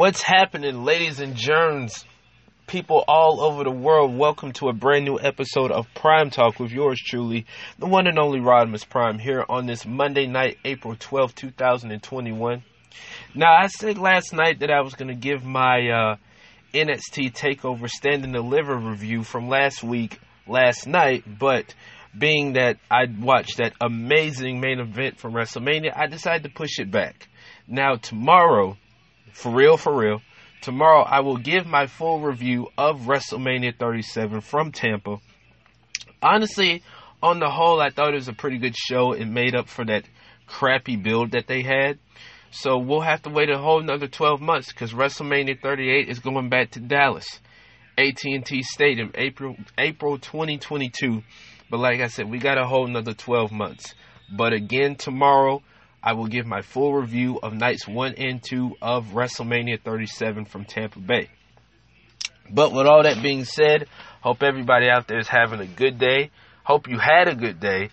What's happening, ladies and germs? People all over the world, welcome to a brand new episode of Prime Talk with yours truly, the one and only Rodimus Prime, here on this Monday night, April 12, 2021. Now, I said last night that I was going to give my uh, NXT TakeOver Stand and Deliver review from last week, last night, but being that I watched that amazing main event from WrestleMania, I decided to push it back. Now, tomorrow, for real, for real, tomorrow I will give my full review of WrestleMania 37 from Tampa. Honestly, on the whole, I thought it was a pretty good show. It made up for that crappy build that they had. So we'll have to wait a whole another 12 months because WrestleMania 38 is going back to Dallas, AT&T Stadium, April April 2022. But like I said, we got a whole another 12 months. But again, tomorrow I will give my full review of nights one and two of WrestleMania 37 from Tampa Bay. But with all that being said, hope everybody out there is having a good day. Hope you had a good day.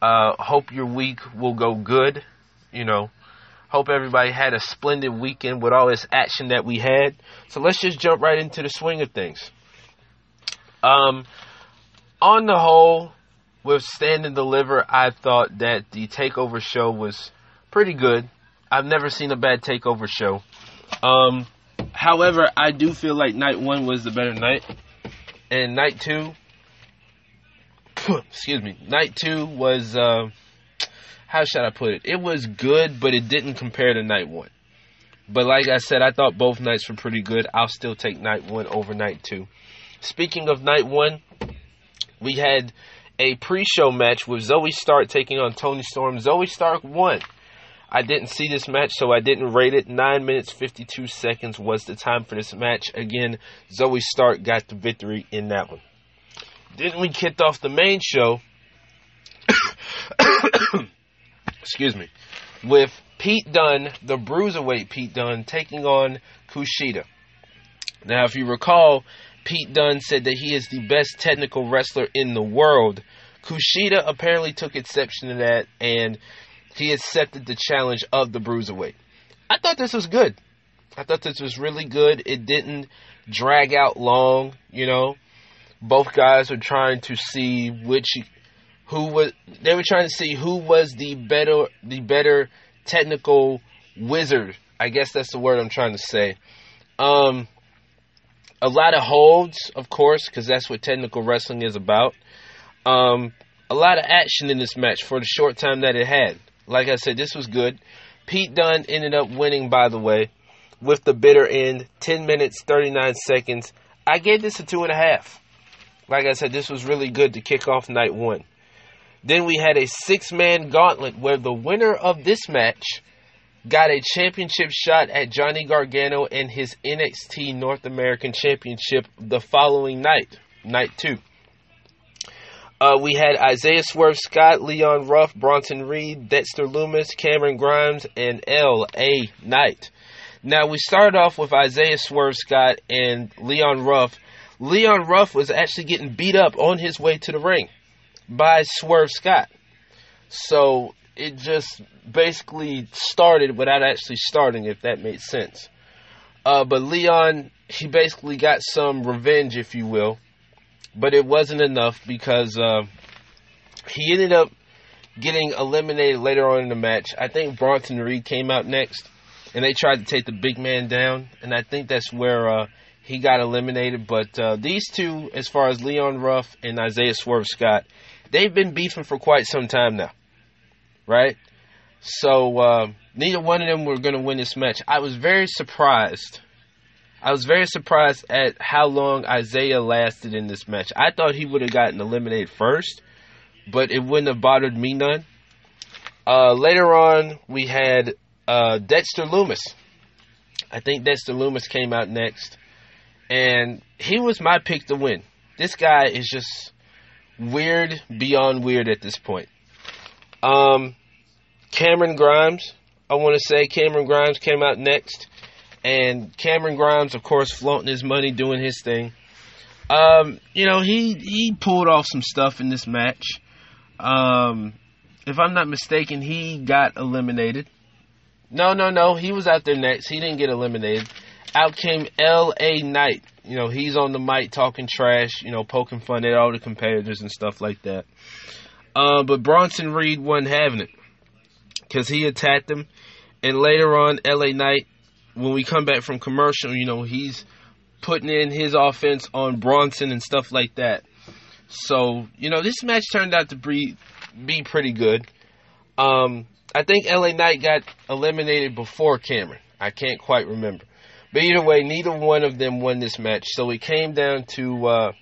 Uh, hope your week will go good. You know, hope everybody had a splendid weekend with all this action that we had. So let's just jump right into the swing of things. Um, on the whole, with Stand and Deliver, I thought that the Takeover show was pretty good. I've never seen a bad Takeover show. Um, however, I do feel like night one was the better night, and night two, excuse me, night two was uh, how should I put it? It was good, but it didn't compare to night one. But like I said, I thought both nights were pretty good. I'll still take night one over night two. Speaking of night one, we had a pre-show match with Zoey Stark taking on Toni Storm. Zoey Stark won. I didn't see this match, so I didn't rate it. 9 minutes 52 seconds was the time for this match. Again, Zoey Stark got the victory in that one. Then we kicked off the main show. Excuse me. With Pete Dunne, the bruiserweight Pete Dunne, taking on Kushida. Now, if you recall, Pete Dunne said that he is the best technical wrestler in the world. Kushida apparently took exception to that and he accepted the challenge of the bruiserweight. I thought this was good. I thought this was really good. It didn't drag out long, you know. Both guys were trying to see which who was they were trying to see who was the better the better technical wizard. I guess that's the word I'm trying to say. Um a lot of holds, of course, because that's what technical wrestling is about. Um, a lot of action in this match for the short time that it had. Like I said, this was good. Pete Dunne ended up winning, by the way, with the bitter end, 10 minutes, 39 seconds. I gave this a two and a half. Like I said, this was really good to kick off night one. Then we had a six man gauntlet where the winner of this match got a championship shot at Johnny Gargano and his NXT North American Championship the following night, night two. Uh, we had Isaiah Swerve Scott, Leon Ruff, Bronson Reed, Dexter Lumis, Cameron Grimes, and L.A. Knight. Now, we started off with Isaiah Swerve Scott and Leon Ruff. Leon Ruff was actually getting beat up on his way to the ring by Swerve Scott. So it just basically started without actually starting, if that made sense. Uh, but Leon, he basically got some revenge, if you will, but it wasn't enough because uh, he ended up getting eliminated later on in the match. I think Bronson Reed came out next, and they tried to take the big man down, and I think that's where uh, he got eliminated. But uh, these two, as far as Leon Ruff and Isaiah Swerve Scott, they've been beefing for quite some time now right? So uh, neither one of them were going to win this match. I was very surprised. I was very surprised at how long Isaiah lasted in this match. I thought he would have gotten eliminated first, but it wouldn't have bothered me none. Uh, later on, we had uh, Dexter Lumis. I think Dexter Lumis came out next, and he was my pick to win. This guy is just weird beyond weird at this point. Um, Cameron Grimes, I want to say Cameron Grimes came out next, and Cameron Grimes, of course, flaunting his money, doing his thing. Um, you know, he he pulled off some stuff in this match. Um, if I'm not mistaken, he got eliminated. No, no, no, he was out there next. He didn't get eliminated. out came L.A. Knight. You know, he's on the mic talking trash, you know, poking fun at all the competitors and stuff like that. Uh, but Bronson Reed wasn't having it because he attacked him. And later on, L.A. Knight, when we come back from commercial, you know, he's putting in his offense on Bronson and stuff like that. So, you know, this match turned out to be, be pretty good. Um, I think LA Knight got eliminated before Cameron. I can't quite remember. But either way, neither one of them won this match. So it came down to uh,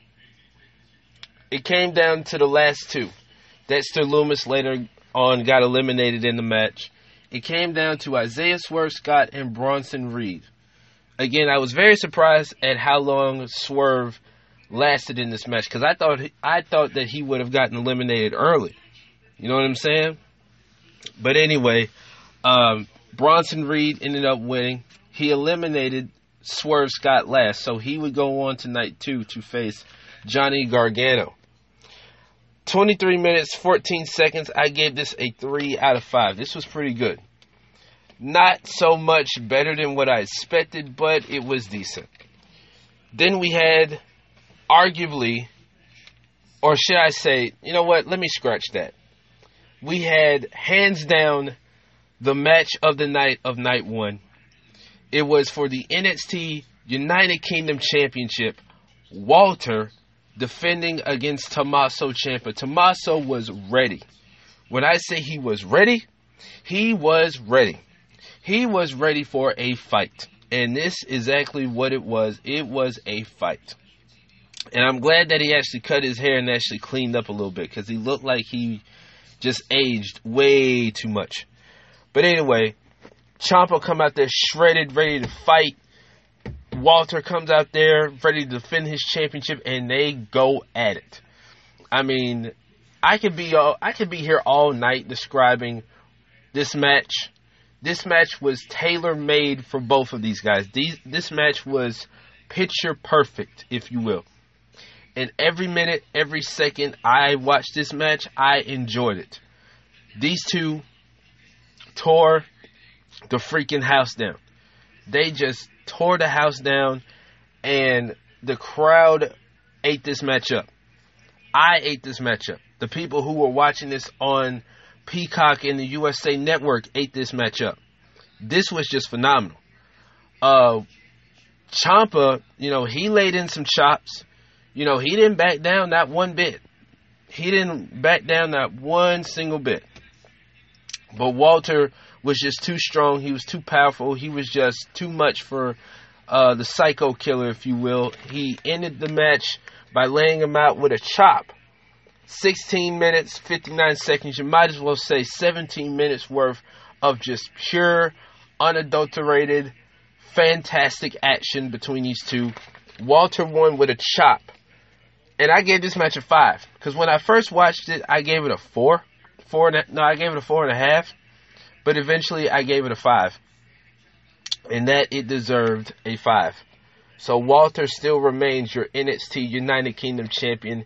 it came down to the last two. Dexter Lumis later on got eliminated in the match. It came down to Isaiah Swerve Scott and Bronson Reed. Again, I was very surprised at how long Swerve lasted in this match because I thought I thought that he would have gotten eliminated early. You know what I'm saying? But anyway, um, Bronson Reed ended up winning. He eliminated Swerve Scott last, so he would go on tonight too to face Johnny Gargano. 23 minutes, 14 seconds. I gave this a 3 out of 5. This was pretty good. Not so much better than what I expected, but it was decent. Then we had arguably, or should I say, you know what? Let me scratch that. We had hands down the match of the night of night one. It was for the NXT United Kingdom Championship. Walter defending against Tommaso Ciampa. Tommaso was ready. When I say he was ready, he was ready. He was ready for a fight. And this is exactly what it was. It was a fight. And I'm glad that he actually cut his hair and actually cleaned up a little bit because he looked like he just aged way too much. But anyway, Ciampa come out there shredded, ready to fight. Walter comes out there ready to defend his championship, and they go at it. I mean, I could be all, I could be here all night describing this match. This match was tailor made for both of these guys. These, this match was picture perfect, if you will and every minute, every second I watched this match, I enjoyed it. These two tore the freaking house down. They just tore the house down, and the crowd ate this match up. I ate this match up. The people who were watching this on Peacock and the USA Network ate this match up. This was just phenomenal. Uh, Ciampa, you know, he laid in some chops you know, he didn't back down not one bit. He didn't back down not one single bit. But Walter was just too strong. He was too powerful. He was just too much for uh, the psycho killer, if you will. He ended the match by laying him out with a chop. 16 minutes, 59 seconds. You might as well say 17 minutes worth of just pure, unadulterated, fantastic action between these two. Walter won with a chop and I gave this match a five because when I first watched it, I gave it a four, four and a, no, I gave it a four and a half, but eventually I gave it a five, and that it deserved a five. So Walter still remains your NXT United Kingdom champion.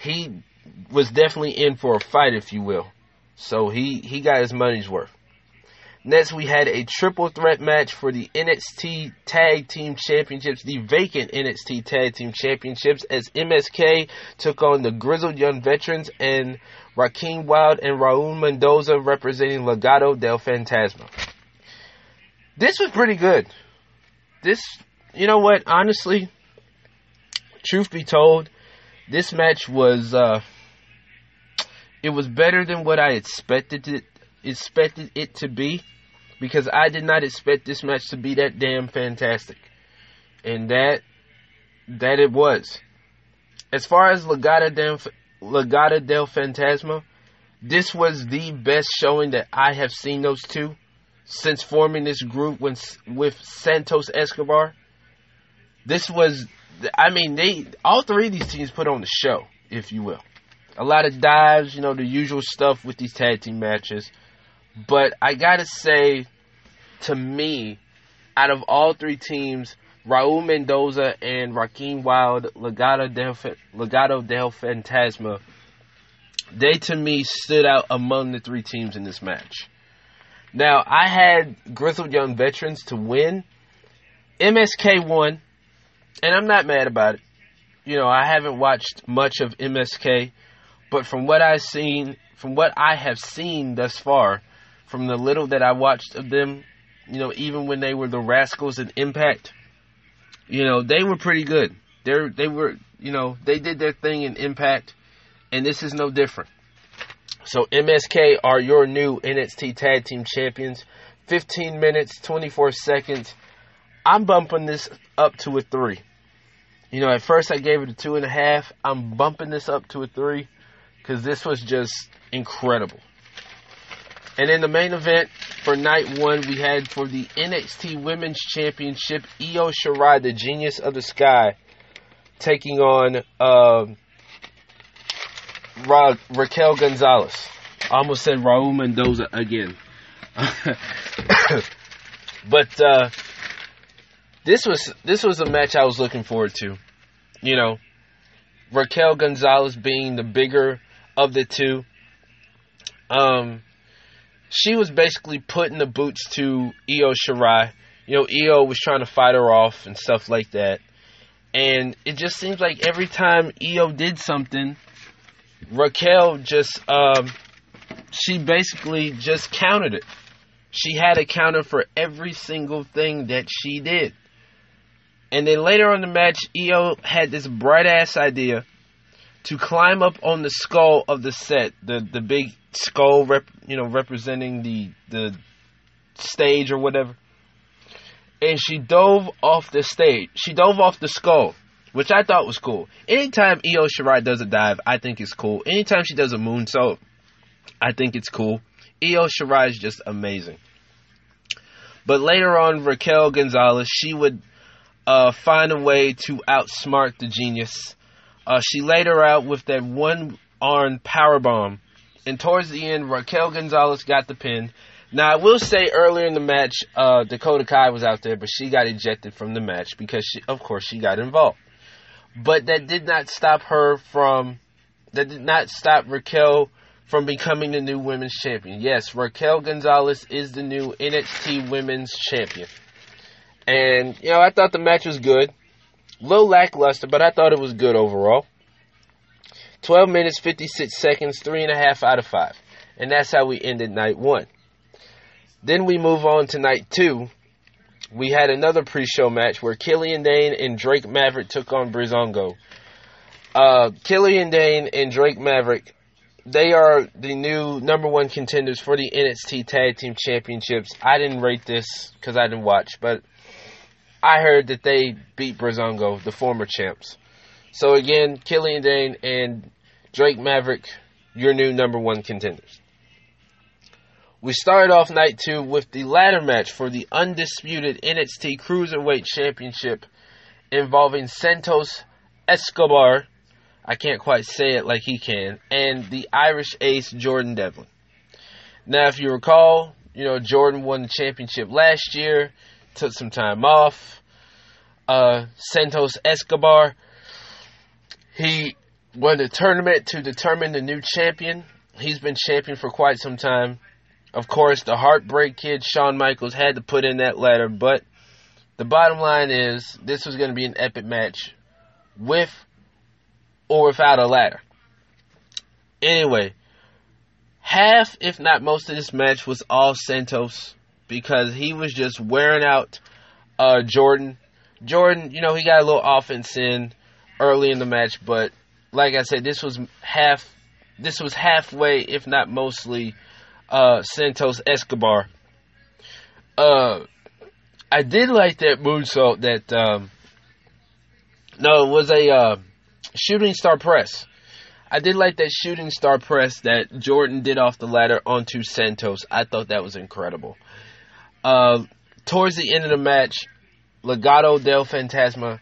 He was definitely in for a fight, if you will. So he he got his money's worth. Next, we had a triple threat match for the NXT Tag Team Championships, the vacant NXT Tag Team Championships, as MSK took on the Grizzled Young Veterans and Joaquin Wilde and Raul Mendoza representing Legado del Fantasma. This was pretty good. This, you know what, honestly, truth be told, this match was, uh, it was better than what I expected it expected it to be because I did not expect this match to be that damn fantastic. And that that it was. As far as Legado del, Legado del Fantasma, this was the best showing that I have seen those two since forming this group when, with Santos Escobar. This was, I mean, they all three of these teams put on the show, if you will. A lot of dives, you know, the usual stuff with these tag team matches. But I gotta say, to me, out of all three teams, Raul Mendoza and Joaquin Wilde, Legado del, Legado del Fantasma, they to me stood out among the three teams in this match. Now, I had Grizzled Young Veterans to win, MSK won, and I'm not mad about it. You know, I haven't watched much of MSK, but from what I've seen, from what I have seen thus far, from the little that I watched of them, you know, even when they were the Rascals in Impact, you know, they were pretty good. They they were, you know, they did their thing in Impact, and this is no different. So MSK are your new NXT Tag Team Champions. 15 minutes, 24 seconds. I'm bumping this up to a three. You know, at first I gave it a two and a half. I'm bumping this up to a three because this was just incredible. And in the main event for night one, we had for the NXT Women's Championship, Io Shirai, the Genius of the Sky, taking on uh, Ra- Raquel Gonzalez. I almost said Raul Mendoza again. but uh, this was this was a match I was looking forward to. You know, Raquel Gonzalez being the bigger of the two. Um, she was basically putting the boots to Io Shirai. You know, Io was trying to fight her off and stuff like that. And it just seems like every time Io did something, Raquel just um, she basically just counted it. She had a counter for every single thing that she did. And then later on the match, Io had this bright ass idea to climb up on the skull of the set, the the big skull, rep, you know, representing the the stage or whatever. And she dove off the stage. She dove off the skull, which I thought was cool. Anytime Io Shirai does a dive, I think it's cool. Anytime she does a moonsault, I think it's cool. Io Shirai is just amazing. But later on, Raquel Gonzalez, she would uh, find a way to outsmart the genius. Uh, she laid her out with that one arm power bomb. And towards the end, Raquel Gonzalez got the pin. Now, I will say earlier in the match, uh, Dakota Kai was out there, but she got ejected from the match because, she, of course, she got involved. But that did not stop her from, that did not stop Raquel from becoming the new women's champion. Yes, Raquel Gonzalez is the new NXT women's champion. And, you know, I thought the match was good. A little lackluster, but I thought it was good overall. 12 minutes, 56 seconds, 3.5 out of 5. And that's how we ended night one. Then we move on to night two. We had another pre show match where Killian Dain and Drake Maverick took on Breezango. Uh, Killian Dain and Drake Maverick they are the new number one contenders for the NXT Tag Team Championships. I didn't rate this because I didn't watch, but I heard that they beat Breezango, the former champs. So again, Killian Dain and Drake Maverick, your new number one contenders. We started off night two with the ladder match for the undisputed NXT Cruiserweight Championship involving Santos Escobar I can't quite say it like he can, and the Irish ace Jordan Devlin. Now, if you recall, you know, Jordan won the championship last year, took some time off. Uh, Santos Escobar, he won the tournament to determine the new champion. He's been champion for quite some time. Of course, the Heartbreak Kid, Shawn Michaels, had to put in that ladder, but the bottom line is this was going to be an epic match with or without a ladder. Anyway, half, if not most of this match was all Santos because he was just wearing out uh, Jordan. Jordan, you know, he got a little offense in early in the match, but like I said, this was half. This was halfway, if not mostly, uh, Santos Escobar. Uh, I did like that moonsault. That um, no, it was a uh, shooting star press. I did like that shooting star press that Jordan did off the ladder onto Santos. I thought that was incredible. Uh, towards the end of the match, Legado del Fantasma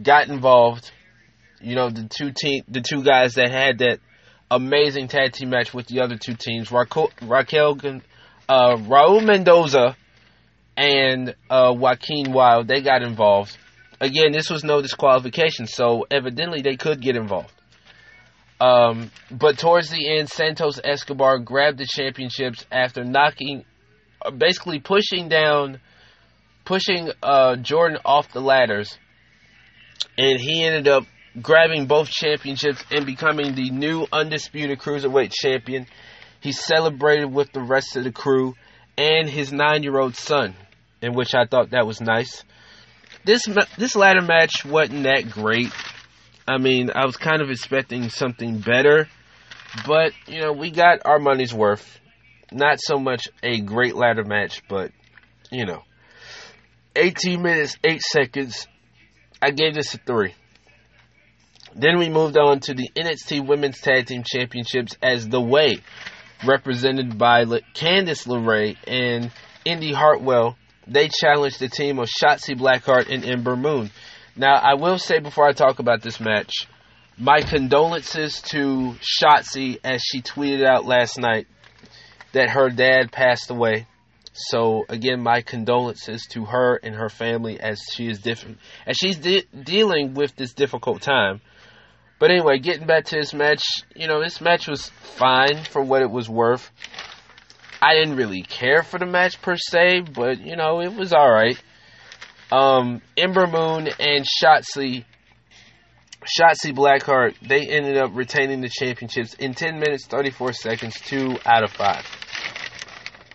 got involved. You know, the two team, the two guys that had that amazing tag team match with the other two teams, Raquel, Raquel uh, Raul Mendoza and uh, Joaquin Wilde, they got involved. Again, this was no disqualification, so evidently they could get involved. Um, but towards the end, Santos Escobar grabbed the championships after knocking, uh, basically pushing down pushing uh, Jordan off the ladders, and he ended up grabbing both championships and becoming the new undisputed cruiserweight champion. He celebrated with the rest of the crew and his nine-year-old son, in which I thought that was nice. This this ladder match wasn't that great. I mean, I was kind of expecting something better, but you know, we got our money's worth. Not so much a great ladder match, but you know, 18 minutes, 8 seconds. I gave this a 3. Then we moved on to the NXT Women's Tag Team Championships as The Way, represented by Candice LeRae and Indi Hartwell. They challenged the team of Shotzi Blackheart and Ember Moon. Now, I will say before I talk about this match, my condolences to Shotzi as she tweeted out last night that her dad passed away. So again, my condolences to her and her family as she is different as she's de- dealing with this difficult time. But anyway, getting back to this match, you know, this match was fine for what it was worth. I didn't really care for the match per se, but you know, it was all right. Um, Ember Moon and Shotzi, Shotzi Blackheart, they ended up retaining the championships in 10 minutes 34 seconds, two out of five.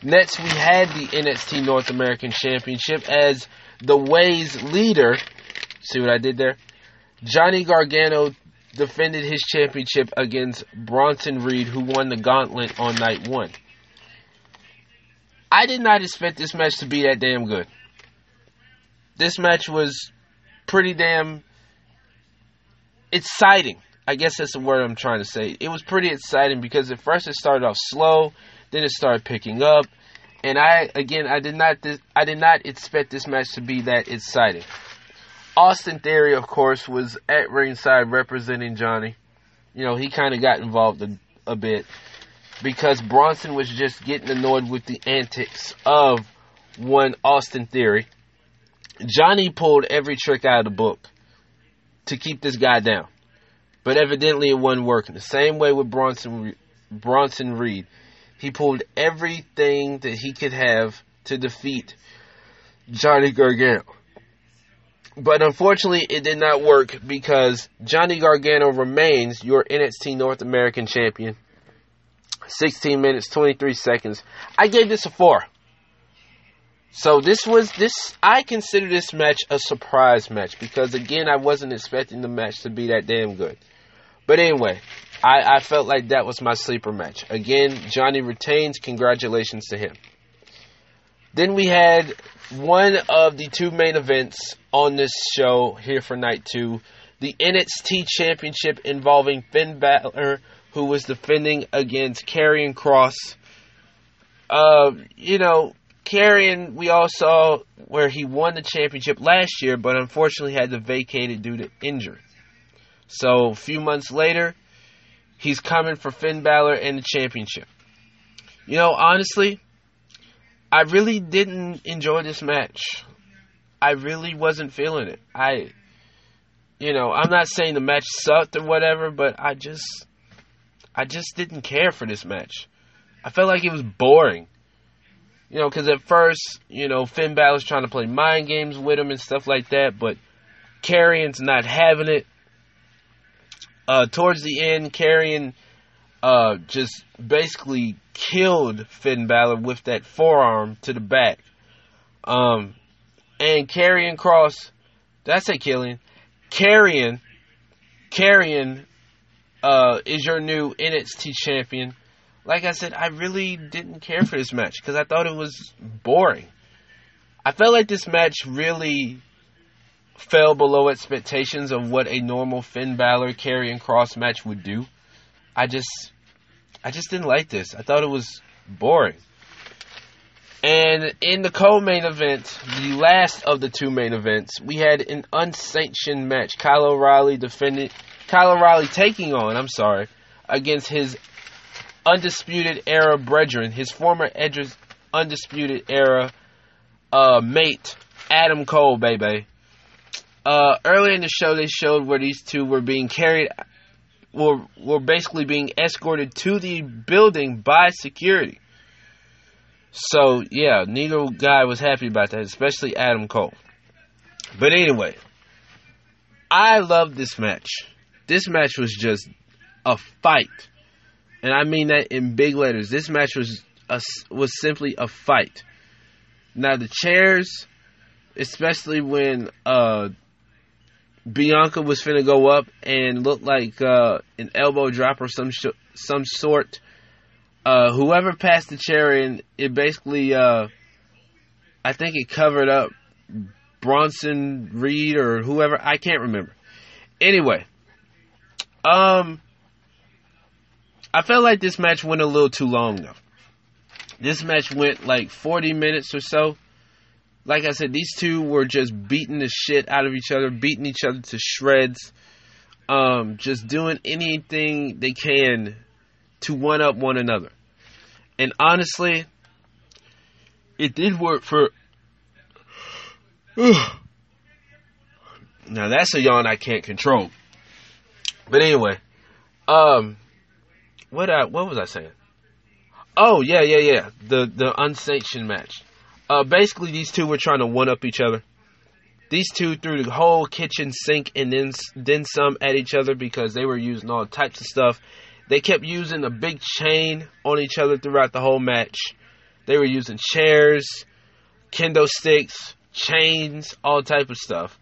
Next, we had the NXT North American Championship as the Way's leader. See what I did there? Johnny Gargano defended his championship against Bronson Reed, who won the gauntlet on night one. I did not expect this match to be that damn good. This match was pretty damn exciting. I guess that's the word I'm trying to say. It was pretty exciting because at first it started off slow then it started picking up, and I again I did not I did not expect this match to be that exciting. Austin Theory, of course, was at ringside representing Johnny. You know, he kind of got involved a, a bit because Bronson was just getting annoyed with the antics of one Austin Theory. Johnny pulled every trick out of the book to keep this guy down. But evidently it wasn't working. The same way with Bronson Bronson Reed. He pulled everything that he could have to defeat Johnny Gargano. But unfortunately, it did not work because Johnny Gargano remains your NXT North American champion. 16 minutes, 23 seconds. I gave this a 4. So this was this I consider this match a surprise match because again I wasn't expecting the match to be that damn good. But anyway, I, I felt like that was my sleeper match. Again, Johnny retains. Congratulations to him. Then we had one of the two main events on this show here for night two the NXT Championship involving Finn Balor, who was defending against Karrion Kross. Uh, you know, Karrion, we all saw where he won the championship last year, but unfortunately had to vacate it due to injury. So, a few months later, He's coming for Finn Balor and the championship. You know, honestly, I really didn't enjoy this match. I really wasn't feeling it. I, you know, I'm not saying the match sucked or whatever, but I just, I just didn't care for this match. I felt like it was boring. You know, because at first, you know, Finn Balor's trying to play mind games with him and stuff like that, but Karrion's not having it uh, towards the end, Karrion uh, just basically killed Finn Balor with that forearm to the back. Um, and Karrion Kross, that's a killing. Karrion, Karrion uh, is your new NXT champion. Like I said, I really didn't care for this match because I thought it was boring. I felt like this match really fell below expectations of what a normal Finn Balor Karrion Kross match would do. I just I just didn't like this. I thought it was boring. And in the co-main event, the last of the two main events, we had an unsanctioned match. Kyle O'Reilly defended Kyle O'Reilly taking on, I'm sorry, against his undisputed era brethren, his former undisputed era uh, mate, Adam Cole, baby. Uh, earlier in the show, they showed where these two were being carried, were were basically being escorted to the building by security. So yeah, neither guy was happy about that, especially Adam Cole. But anyway, I love this match. This match was just a fight, and I mean that in big letters. This match was a, was simply a fight. Now the chairs, especially when uh, Bianca was finna go up and look like uh, an elbow drop or some sh- some sort. Uh, whoever passed the chair in, it basically, uh, I think it covered up Bronson Reed or whoever. I can't remember. Anyway, um, I felt like this match went a little too long though. This match went like 40 minutes or so. Like I said, these two were just beating the shit out of each other, beating each other to shreds, um, just doing anything they can to one up one another. And honestly, it did work for. now that's a yawn I can't control. But anyway, um, what I what was I saying? Oh yeah, yeah, yeah. The the unsanctioned match. Uh, basically, these two were trying to one up each other. These two threw the whole kitchen sink and then then some at each other because they were using all types of stuff. They kept using a big chain on each other throughout the whole match. They were using chairs, kendo sticks, chains, all type of stuff.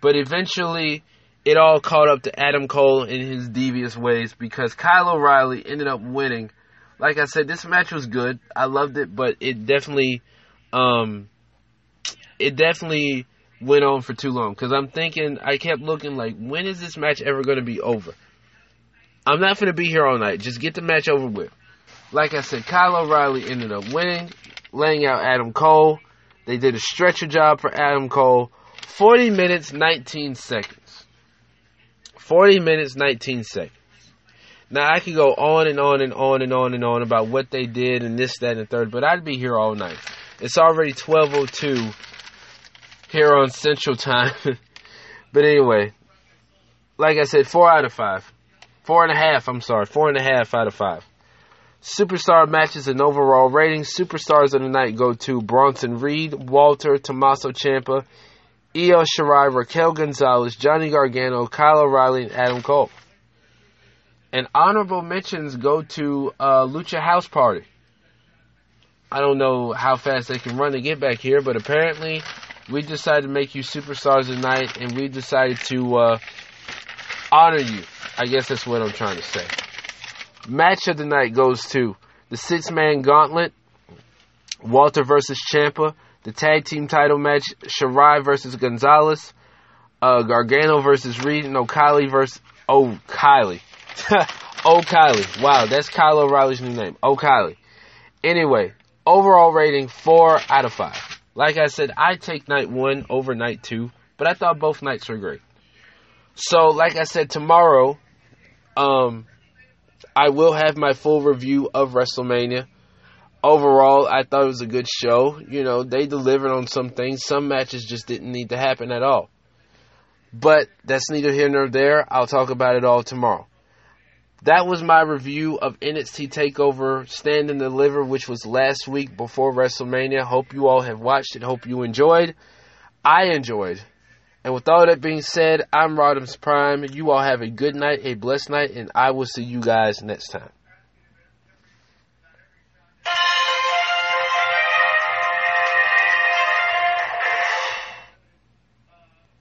But eventually, it all caught up to Adam Cole in his devious ways because Kyle O'Reilly ended up winning. Like I said, this match was good. I loved it, but it definitely, um, it definitely went on for too long. Because I'm thinking, I kept looking like, when is this match ever going to be over? I'm not going to be here all night. Just get the match over with. Like I said, Kyle O'Reilly ended up winning, laying out Adam Cole. They did a stretcher job for Adam Cole. 40 minutes, 19 seconds. 40 minutes, 19 seconds. Now, I could go on and on and on and on and on about what they did and this, that, and the third, but I'd be here all night. It's already 12.02 here on Central Time. but anyway, like I said, four out of five. Four and a half, I'm sorry. Four and a half out of five. Superstar matches and overall ratings. Superstars of the night go to Bronson Reed, Walter, Tommaso Ciampa, Io Shirai, Raquel Gonzalez, Johnny Gargano, Kyle O'Reilly, and Adam Cole. And honorable mentions go to uh, Lucha House Party. I don't know how fast they can run to get back here, but apparently we decided to make you superstars tonight, and we decided to uh, honor you. I guess that's what I'm trying to say. Match of the night goes to the six man gauntlet, Walter versus Ciampa, the tag team title match, Shirai versus Gonzalez, uh, Gargano versus Reed, and O'Kylie versus Oh Kylie. O'Kylie. Wow, that's Kyle O'Reilly's new name. O'Kylie. Anyway, overall rating four out of five. Like I said, I take night one over night two, but I thought both nights were great. So, like I said, tomorrow, um, I will have my full review of WrestleMania. Overall, I thought it was a good show. You know, they delivered on some things. Some matches just didn't need to happen at all. But that's neither here nor there. I'll talk about it all tomorrow. That was my review of NXT TakeOver Stand and Deliver, which was last week before WrestleMania. Hope you all have watched it. Hope you enjoyed. I enjoyed. And with all that being said, I'm Rodimus Prime. You all have a good night, a blessed night, and I will see you guys next time.